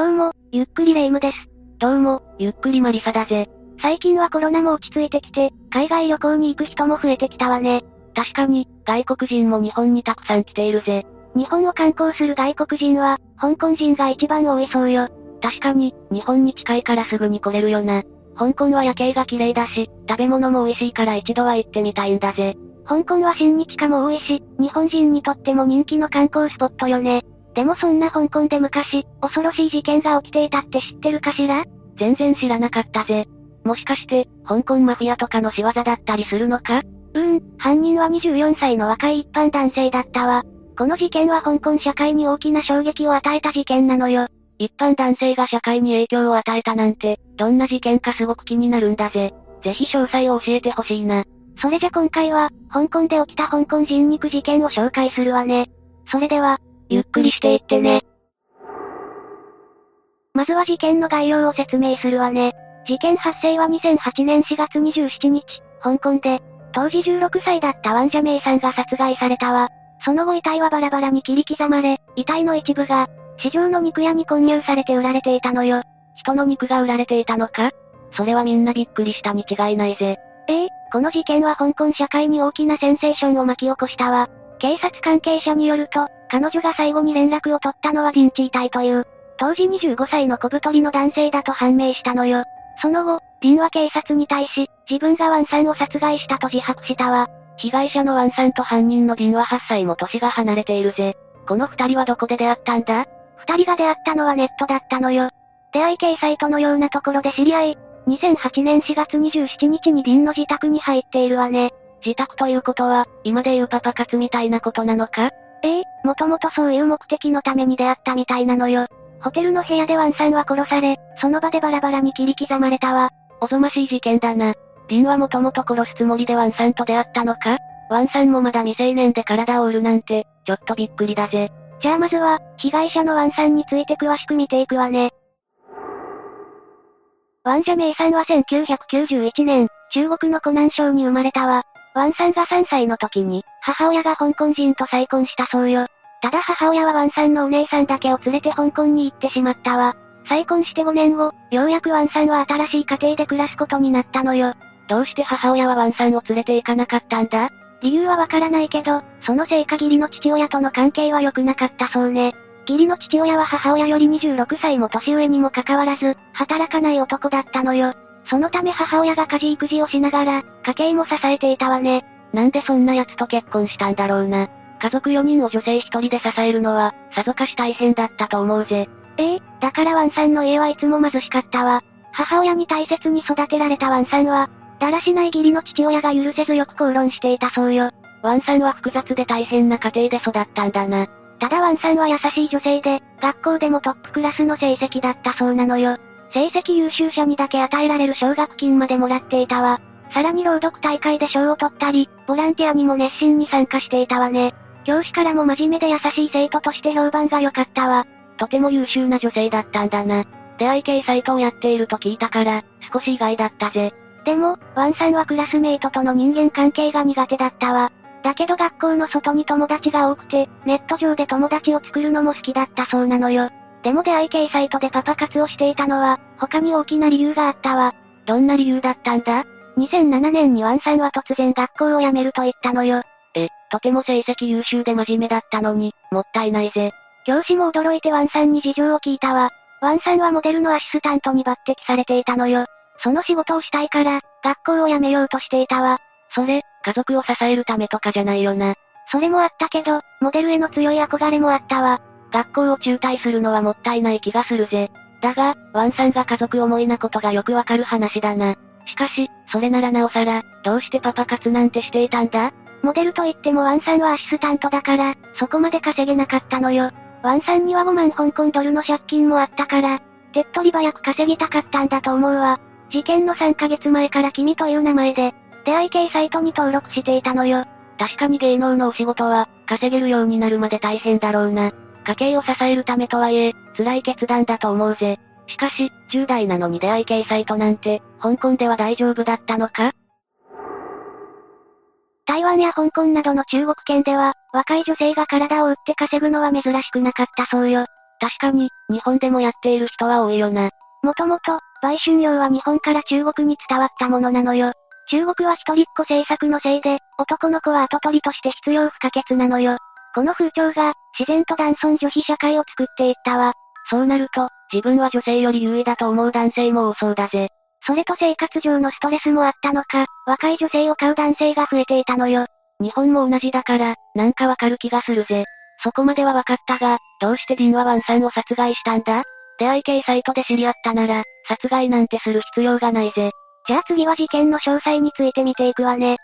どうも、ゆっくりレ夢ムです。どうも、ゆっくりマリサだぜ。最近はコロナも落ち着いてきて、海外旅行に行く人も増えてきたわね。確かに、外国人も日本にたくさん来ているぜ。日本を観光する外国人は、香港人が一番多いそうよ。確かに、日本に近いからすぐに来れるよな。香港は夜景が綺麗だし、食べ物も美味しいから一度は行ってみたいんだぜ。香港は親日家も多いし、日本人にとっても人気の観光スポットよね。でもそんな香港で昔、恐ろしい事件が起きていたって知ってるかしら？全然知らなかったぜ。もしかして、香港マフィアとかの仕業だったりするのか？うーん、犯人は24歳の若い一般男性だったわ。この事件は香港社会に大きな衝撃を与えた事件なのよ。一般男性が社会に影響を与えたなんて、どんな事件かすごく気になるんだぜ。ぜひ詳細を教えてほしいな。それじゃ今回は、香港で起きた香港人肉事件を紹介するわね。それでは、ゆっくりしていってね。まずは事件の概要を説明するわね。事件発生は2008年4月27日、香港で、当時16歳だったワンジャメイさんが殺害されたわ。その後遺体はバラバラに切り刻まれ、遺体の一部が、市場の肉屋に混入されて売られていたのよ。人の肉が売られていたのか？それはみんなびっくりしたに違いないぜ。ええこの事件は香港社会に大きなセンセーションを巻き起こしたわ。警察関係者によると、彼女が最後に連絡を取ったのはディンチー隊という、当時25歳の小太りの男性だと判明したのよ。その後、ディンは警察に対し、自分がワンさんを殺害したと自白したわ。被害者のワンさんと犯人のディンは8歳も年が離れているぜ。この二人はどこで出会ったんだ？二人が出会ったのはネットだったのよ。出会い系サイトのようなところで知り合い、2008年4月27日にディンの自宅に入っているわね。自宅ということは、今で言うパパ活みたいなことなのか？ええもともとそういう目的のために出会ったみたいなのよ。ホテルの部屋でワンさんは殺され、その場でバラバラに切り刻まれたわ。おぞましい事件だな。ディンはもともと殺すつもりでワンさんと出会ったのか？ワンさんもまだ未成年で体を売るなんて、ちょっとびっくりだぜ。じゃあまずは、被害者のワンさんについて詳しく見ていくわね。ワンジャメイさんは1991年、中国の湖南省に生まれたわ。ワンさんが3歳の時に、母親が香港人と再婚したそうよ。ただ母親はワンさんのお姉さんだけを連れて香港に行ってしまったわ。再婚して5年後、ようやくワンさんは新しい家庭で暮らすことになったのよ。どうして母親はワンさんを連れて行かなかったんだ？理由はわからないけど、そのせいか義理の父親との関係は良くなかったそうね。義理の父親は母親より26歳も年上にもかかわらず、働かない男だったのよ。そのため母親が家事育児をしながら、家計も支えていたわね。なんでそんな奴と結婚したんだろうな。家族4人を女性1人で支えるのは、さぞかし大変だったと思うぜ。ええだからワンさんの家はいつも貧しかったわ。母親に大切に育てられたワンさんは、だらしない義理の父親が許せずよく口論していたそうよ。ワンさんは複雑で大変な家庭で育ったんだな。ただワンさんは優しい女性で、学校でもトップクラスの成績だったそうなのよ。成績優秀者にだけ与えられる奨学金までもらっていたわ。さらに朗読大会で賞を取ったり、ボランティアにも熱心に参加していたわね。教師からも真面目で優しい生徒として評判が良かったわ。とても優秀な女性だったんだな。出会い系サイトをやっていると聞いたから、少し意外だったぜ。でも、ワンさんはクラスメイトとの人間関係が苦手だったわ。だけど学校の外に友達が多くて、ネット上で友達を作るのも好きだったそうなのよ。でも出会い系サイトでパパ活をしていたのは、他に大きな理由があったわ。どんな理由だったんだ？?2007 年にワンさんは突然学校を辞めると言ったのよ。え、とても成績優秀で真面目だったのに、もったいないぜ。教師も驚いてワンさんに事情を聞いたわ。ワンさんはモデルのアシスタントに抜擢されていたのよ。その仕事をしたいから、学校を辞めようとしていたわ。それ、家族を支えるためとかじゃないよな。それもあったけど、モデルへの強い憧れもあったわ。学校を中退するのはもったいない気がするぜ。だが、ワンさんが家族思いなことがよくわかる話だな。しかし、それならなおさら、どうしてパパ活なんてしていたんだ？モデルといってもワンさんはアシスタントだから、そこまで稼げなかったのよ。ワンさんには5万香港ドルの借金もあったから、手っ取り早く稼ぎたかったんだと思うわ。事件の3ヶ月前から君という名前で、出会い系サイトに登録していたのよ。確かに芸能のお仕事は、稼げるようになるまで大変だろうな。家計を支えるためとはいえ、辛い決断だと思うぜ。しかし、10代なのに出会い系サイトなんて、香港では大丈夫だったのか？台湾や香港などの中国圏では、若い女性が体を売って稼ぐのは珍しくなかったそうよ。確かに、日本でもやっている人は多いよな。もともと、売春業は日本から中国に伝わったものなのよ。中国は一人っ子政策のせいで、男の子は後取りとして必要不可欠なのよ。この風潮が、自然と男尊女卑社会を作っていったわ。そうなると、自分は女性より優位だと思う男性も多そうだぜ。それと生活上のストレスもあったのか、若い女性を買う男性が増えていたのよ。日本も同じだから、なんかわかる気がするぜ。そこまではわかったが、どうしてディンはワンさんを殺害したんだ？出会い系サイトで知り合ったなら、殺害なんてする必要がないぜ。じゃあ次は事件の詳細について見ていくわね。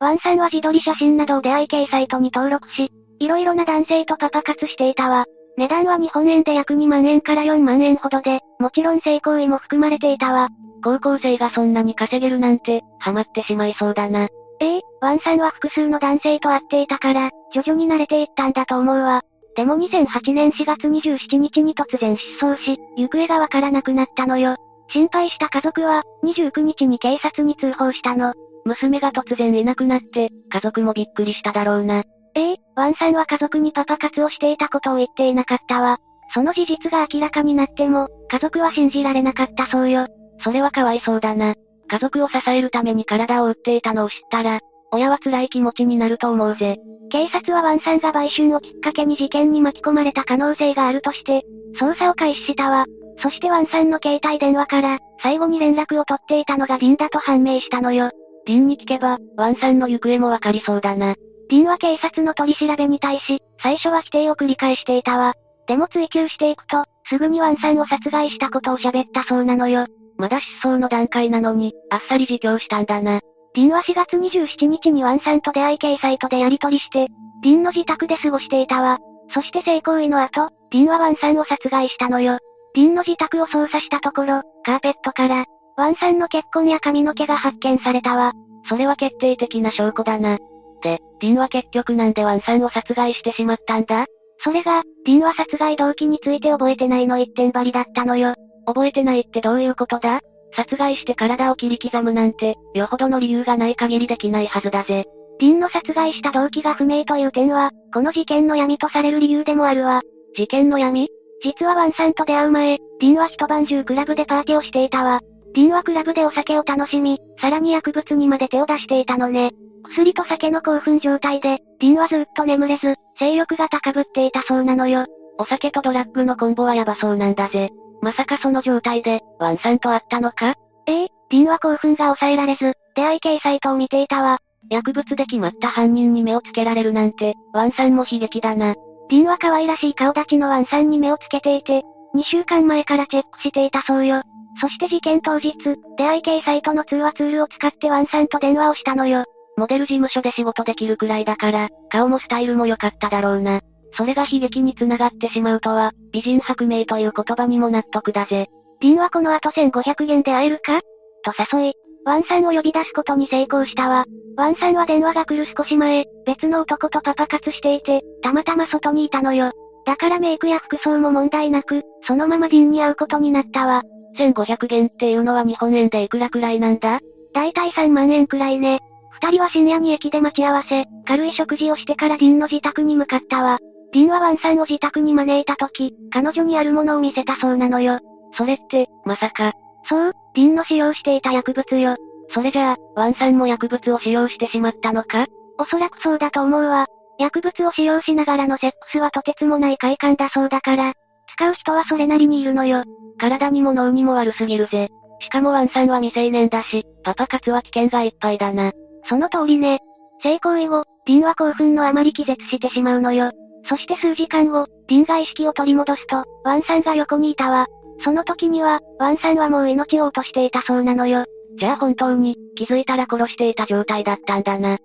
ワンさんは自撮り写真などを出会い系サイトに登録し、いろいろな男性とパパ活していたわ。値段は日本円で約2万円から4万円ほどで、もちろん性行為も含まれていたわ。高校生がそんなに稼げるなんて、ハマってしまいそうだな。ええワンさんは複数の男性と会っていたから、徐々に慣れていったんだと思うわ。でも2008年4月27日に突然失踪し、行方がわからなくなったのよ。心配した家族は、29日に警察に通報したの。娘が突然いなくなって、家族もびっくりしただろうな。ええワンさんは家族にパパ活をしていたことを言っていなかったわ。その事実が明らかになっても、家族は信じられなかったそうよ。それはかわいそうだな。家族を支えるために体を売っていたのを知ったら、親は辛い気持ちになると思うぜ。警察はワンさんが売春をきっかけに事件に巻き込まれた可能性があるとして、捜査を開始したわ。そしてワンさんの携帯電話から、最後に連絡を取っていたのがビンだと判明したのよ。ディンに聞けば、ワンさんの行方もわかりそうだな。ディンは警察の取り調べに対し、最初は否定を繰り返していたわ。でも追及していくと、すぐにワンさんを殺害したことを喋ったそうなのよ。まだ失踪の段階なのに、あっさり自供したんだな。ディンは4月27日にワンさんと出会い系サイトでやり取りして、ディンの自宅で過ごしていたわ。そして性行為の後、ディンはワンさんを殺害したのよ。ディンの自宅を捜査したところ、カーペットから、ワンさんの血痕や髪の毛が発見されたわ。それは決定的な証拠だな。で、ディンは結局なんでワンさんを殺害してしまったんだそれが、ディンは殺害動機について覚えてないの一点張りだったのよ。覚えてないってどういうことだ？殺害して体を切り刻むなんて、よほどの理由がない限りできないはずだぜ。ディンの殺害した動機が不明という点は、この事件の闇とされる理由でもあるわ。事件の闇？実はワンさんと出会う前、ディンは一晩中クラブでパーティーをしていたわ。ディンはクラブでお酒を楽しみ、さらに薬物にまで手を出していたのね。薬と酒の興奮状態で、ディンはずっと眠れず、性欲が高ぶっていたそうなのよ。お酒とドラッグのコンボはヤバそうなんだぜ。まさかその状態で、ワンさんと会ったのか？ええディンは興奮が抑えられず、出会い系サイトを見ていたわ。薬物でキマった犯人に目をつけられるなんて、ワンさんも悲劇だな。ディンは可愛らしい顔立ちのワンさんに目をつけていて、2週間前からチェックしていたそうよ。そして事件当日、出会い系サイトの通話ツールを使ってワンさんと電話をしたのよ。モデル事務所で仕事できるくらいだから、顔もスタイルも良かっただろうな。それが悲劇に繋がってしまうとは、美人薄命という言葉にも納得だぜ。ディンはこの後1500元で会えるか？と誘い、ワンさんを呼び出すことに成功したわ。ワンさんは電話が来る少し前、別の男とパパ活していて、たまたま外にいたのよ。だからメイクや服装も問題なく、そのままディンに会うことになったわ。1500元っていうのは日本円でいくらくらいなんだ？だいたい3万円くらいね。二人は深夜に駅で待ち合わせ、軽い食事をしてからディンの自宅に向かったわ。ディンはワンさんを自宅に招いた時、彼女にあるものを見せたそうなのよ。それって、まさか。そう、ディンの使用していた薬物よ。それじゃあ、ワンさんも薬物を使用してしまったのか？おそらくそうだと思うわ。薬物を使用しながらのセックスはとてつもない快感だそうだから、使う人はそれなりにいるのよ。体にも脳にも悪すぎるぜ。しかもワンさんは未成年だし、パパ活は危険がいっぱいだな。その通りね。性行為後、ディンは興奮のあまり気絶してしまうのよ。そして数時間後、ディンが意識を取り戻すと、ワンさんが横にいたわ。その時には、ワンさんはもう命を落としていたそうなのよ。じゃあ本当に、気づいたら殺していた状態だったんだな。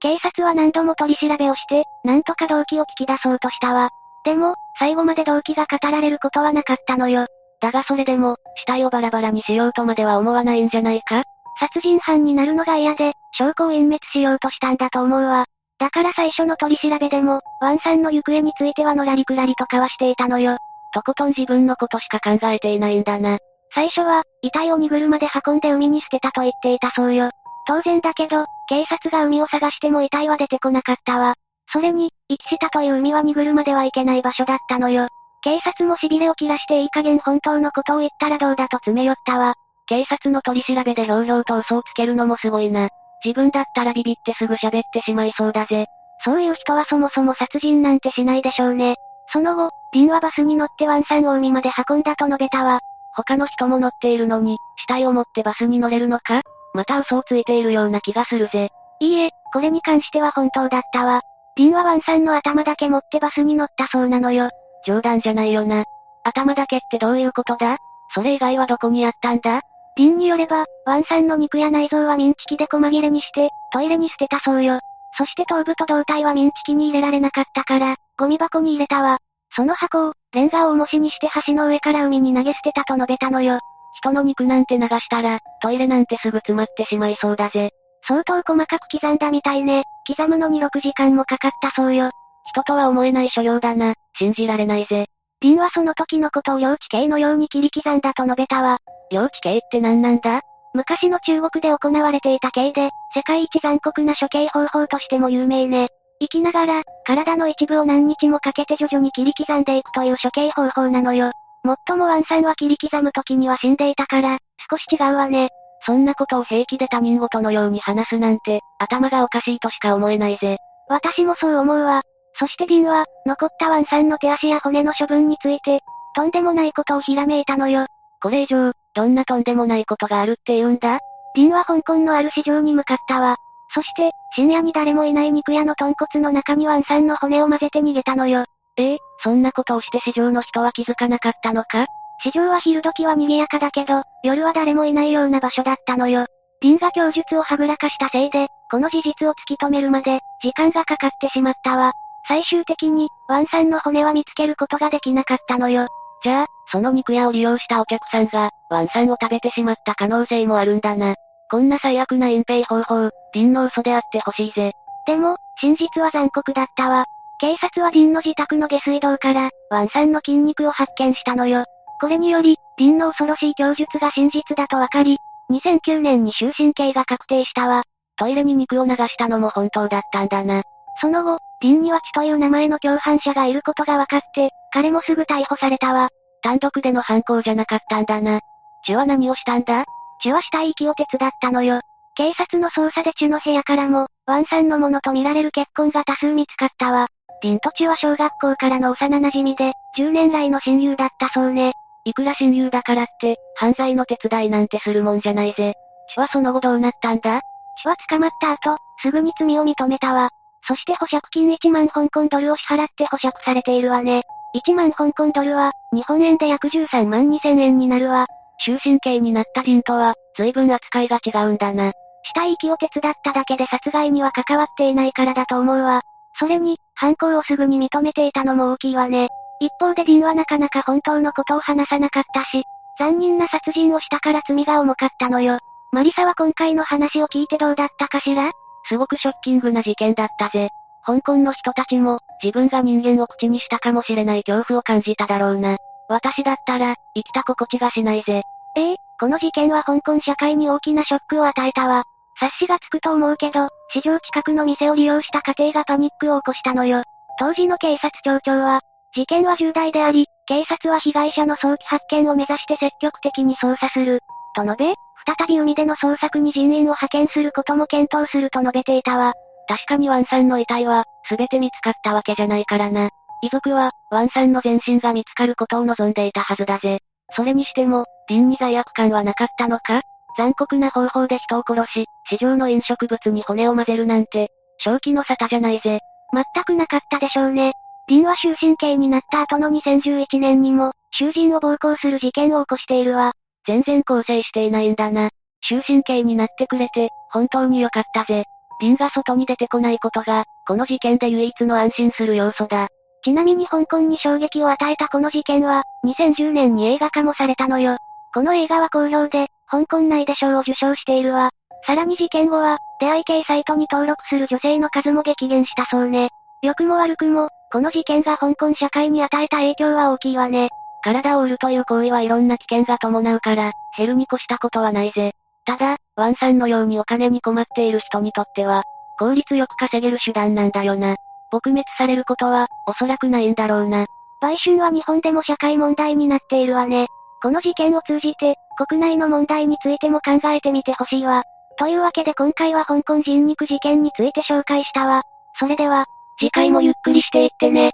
警察は何度も取り調べをして、なんとか動機を聞き出そうとしたわ。でも、最後まで動機が語られることはなかったのよ。だがそれでも、死体をバラバラにしようとまでは思わないんじゃないか？殺人犯になるのが嫌で、証拠を隠滅しようとしたんだと思うわ。だから最初の取り調べでも、ワンさんの行方についてはのらりくらりと交わしていたのよ。とことん自分のことしか考えていないんだな。最初は、遺体を荷車で運んで海に捨てたと言っていたそうよ。当然だけど、警察が海を探しても遺体は出てこなかったわ。それに、行き下という海は荷車では行けない場所だったのよ。警察も痺れを切らしていい加減本当のことを言ったらどうだと詰め寄ったわ。警察の取り調べでひょうひょうと嘘をつけるのもすごいな。自分だったらビビってすぐ喋ってしまいそうだぜ。そういう人はそもそも殺人なんてしないでしょうね。その後、ディンはバスに乗ってワンさんを海まで運んだと述べたわ。他の人も乗っているのに、死体を持ってバスに乗れるのか？また嘘をついているような気がするぜ。いいえ、これに関しては本当だったわ。ディンはワンさんの頭だけ持ってバスに乗ったそうなのよ。冗談じゃないよな。頭だけってどういうことだ？それ以外はどこにあったんだ？ディンによれば、ワンさんの肉や内臓はミンチ機で細切れにして、トイレに捨てたそうよ。そして頭部と胴体はミンチキに入れられなかったから、ゴミ箱に入れたわ。その箱を、レンガを重しにして橋の上から海に投げ捨てたと述べたのよ。人の肉なんて流したら、トイレなんてすぐ詰まってしまいそうだぜ。相当細かく刻んだみたいね。刻むのに6時間もかかったそうよ。人とは思えない所領だな。信じられないぜ。ディンはその時のことを領地刑のように切り刻んだと述べたわ。領地刑って何なんだ？昔の中国で行われていた刑で、世界一残酷な処刑方法としても有名ね。生きながら、体の一部を何日もかけて徐々に切り刻んでいくという処刑方法なのよ。もっともワンさんは切り刻む時には死んでいたから、少し違うわね。そんなことを平気で他人事のように話すなんて、頭がおかしいとしか思えないぜ。私もそう思うわ。そしてディンは、残ったワンさんの手足や骨の処分について、とんでもないことをひらめいたのよ。これ以上、どんなとんでもないことがあるって言うんだ？ディンは香港のある市場に向かったわ。そして、深夜に誰もいない肉屋の豚骨の中にワンさんの骨を混ぜて逃げたのよ。ええそんなことをして市場の人は気づかなかったのか？市場は昼時は賑やかだけど、夜は誰もいないような場所だったのよ。ディンが供述をはぐらかしたせいで、この事実を突き止めるまで、時間がかかってしまったわ。最終的に、ワンさんの骨は見つけることができなかったのよ。じゃあ、その肉屋を利用したお客さんが、ワンさんを食べてしまった可能性もあるんだな。こんな最悪な隠蔽方法、ディンの嘘であってほしいぜ。でも、真実は残酷だったわ。警察はディンの自宅の下水道から、ワンさんの筋肉を発見したのよ。これにより、ディンの恐ろしい供述が真実だとわかり、2009年に終身刑が確定したわ。トイレに肉を流したのも本当だったんだな。その後、ディンには血という名前の共犯者がいることが分かって、彼もすぐ逮捕されたわ。単独での犯行じゃなかったんだな。血は何をしたんだ？血は死体遺棄を手伝ったのよ。警察の捜査で血の部屋からも、ワンさんのものとみられる血痕が多数見つかったわ。ディンと血は小学校からの幼馴染で、10年来の親友だったそうね。いくら親友だからって、犯罪の手伝いなんてするもんじゃないぜ。血はその後どうなったんだ？血は捕まった後、すぐに罪を認めたわ。そして保釈金1万香港ドルを支払って保釈されているわね。1万香港ドルは、日本円で約13万2000円になるわ。終身刑になったディンとは、随分扱いが違うんだな。死体遺棄を手伝っただけで殺害には関わっていないからだと思うわ。それに、犯行をすぐに認めていたのも大きいわね。一方でディンはなかなか本当のことを話さなかったし、残忍な殺人をしたから罪が重かったのよ。マリサは今回の話を聞いてどうだったかしら？すごくショッキングな事件だったぜ。香港の人たちも、自分が人間を口にしたかもしれない恐怖を感じただろうな。私だったら、生きた心地がしないぜ。ええこの事件は香港社会に大きなショックを与えたわ。察しがつくと思うけど、市場近くの店を利用した家庭がパニックを起こしたのよ。当時の警察庁長は、事件は重大であり、警察は被害者の早期発見を目指して積極的に捜査する。と述べ、再び海での捜索に人員を派遣することも検討すると述べていたわ。確かにワンさんの遺体は、すべて見つかったわけじゃないからな。遺族は、ワンさんの全身が見つかることを望んでいたはずだぜ。それにしても、ディンに罪悪感はなかったのか？残酷な方法で人を殺し、市場の飲食物に骨を混ぜるなんて、正気の沙汰じゃないぜ。全くなかったでしょうね。ディンは終身刑になった後の2011年にも、囚人を暴行する事件を起こしているわ。全然構成していないんだな。終身刑になってくれて、本当に良かったぜ。ディンが外に出てこないことが、この事件で唯一の安心する要素だ。ちなみに香港に衝撃を与えたこの事件は、2010年に映画化もされたのよ。この映画は好評で、香港内で賞を受賞しているわ。さらに事件後は、出会い系サイトに登録する女性の数も激減したそうね。良くも悪くも、この事件が香港社会に与えた影響は大きいわね。体を売るという行為はいろんな危険が伴うから、減るに越したことはないぜ。ただ、ワンさんのようにお金に困っている人にとっては、効率よく稼げる手段なんだよな。撲滅されることは、おそらくないんだろうな。売春は日本でも社会問題になっているわね。この事件を通じて、国内の問題についても考えてみてほしいわ。というわけで今回は香港人肉事件について紹介したわ。それでは、次回もゆっくりしていってね。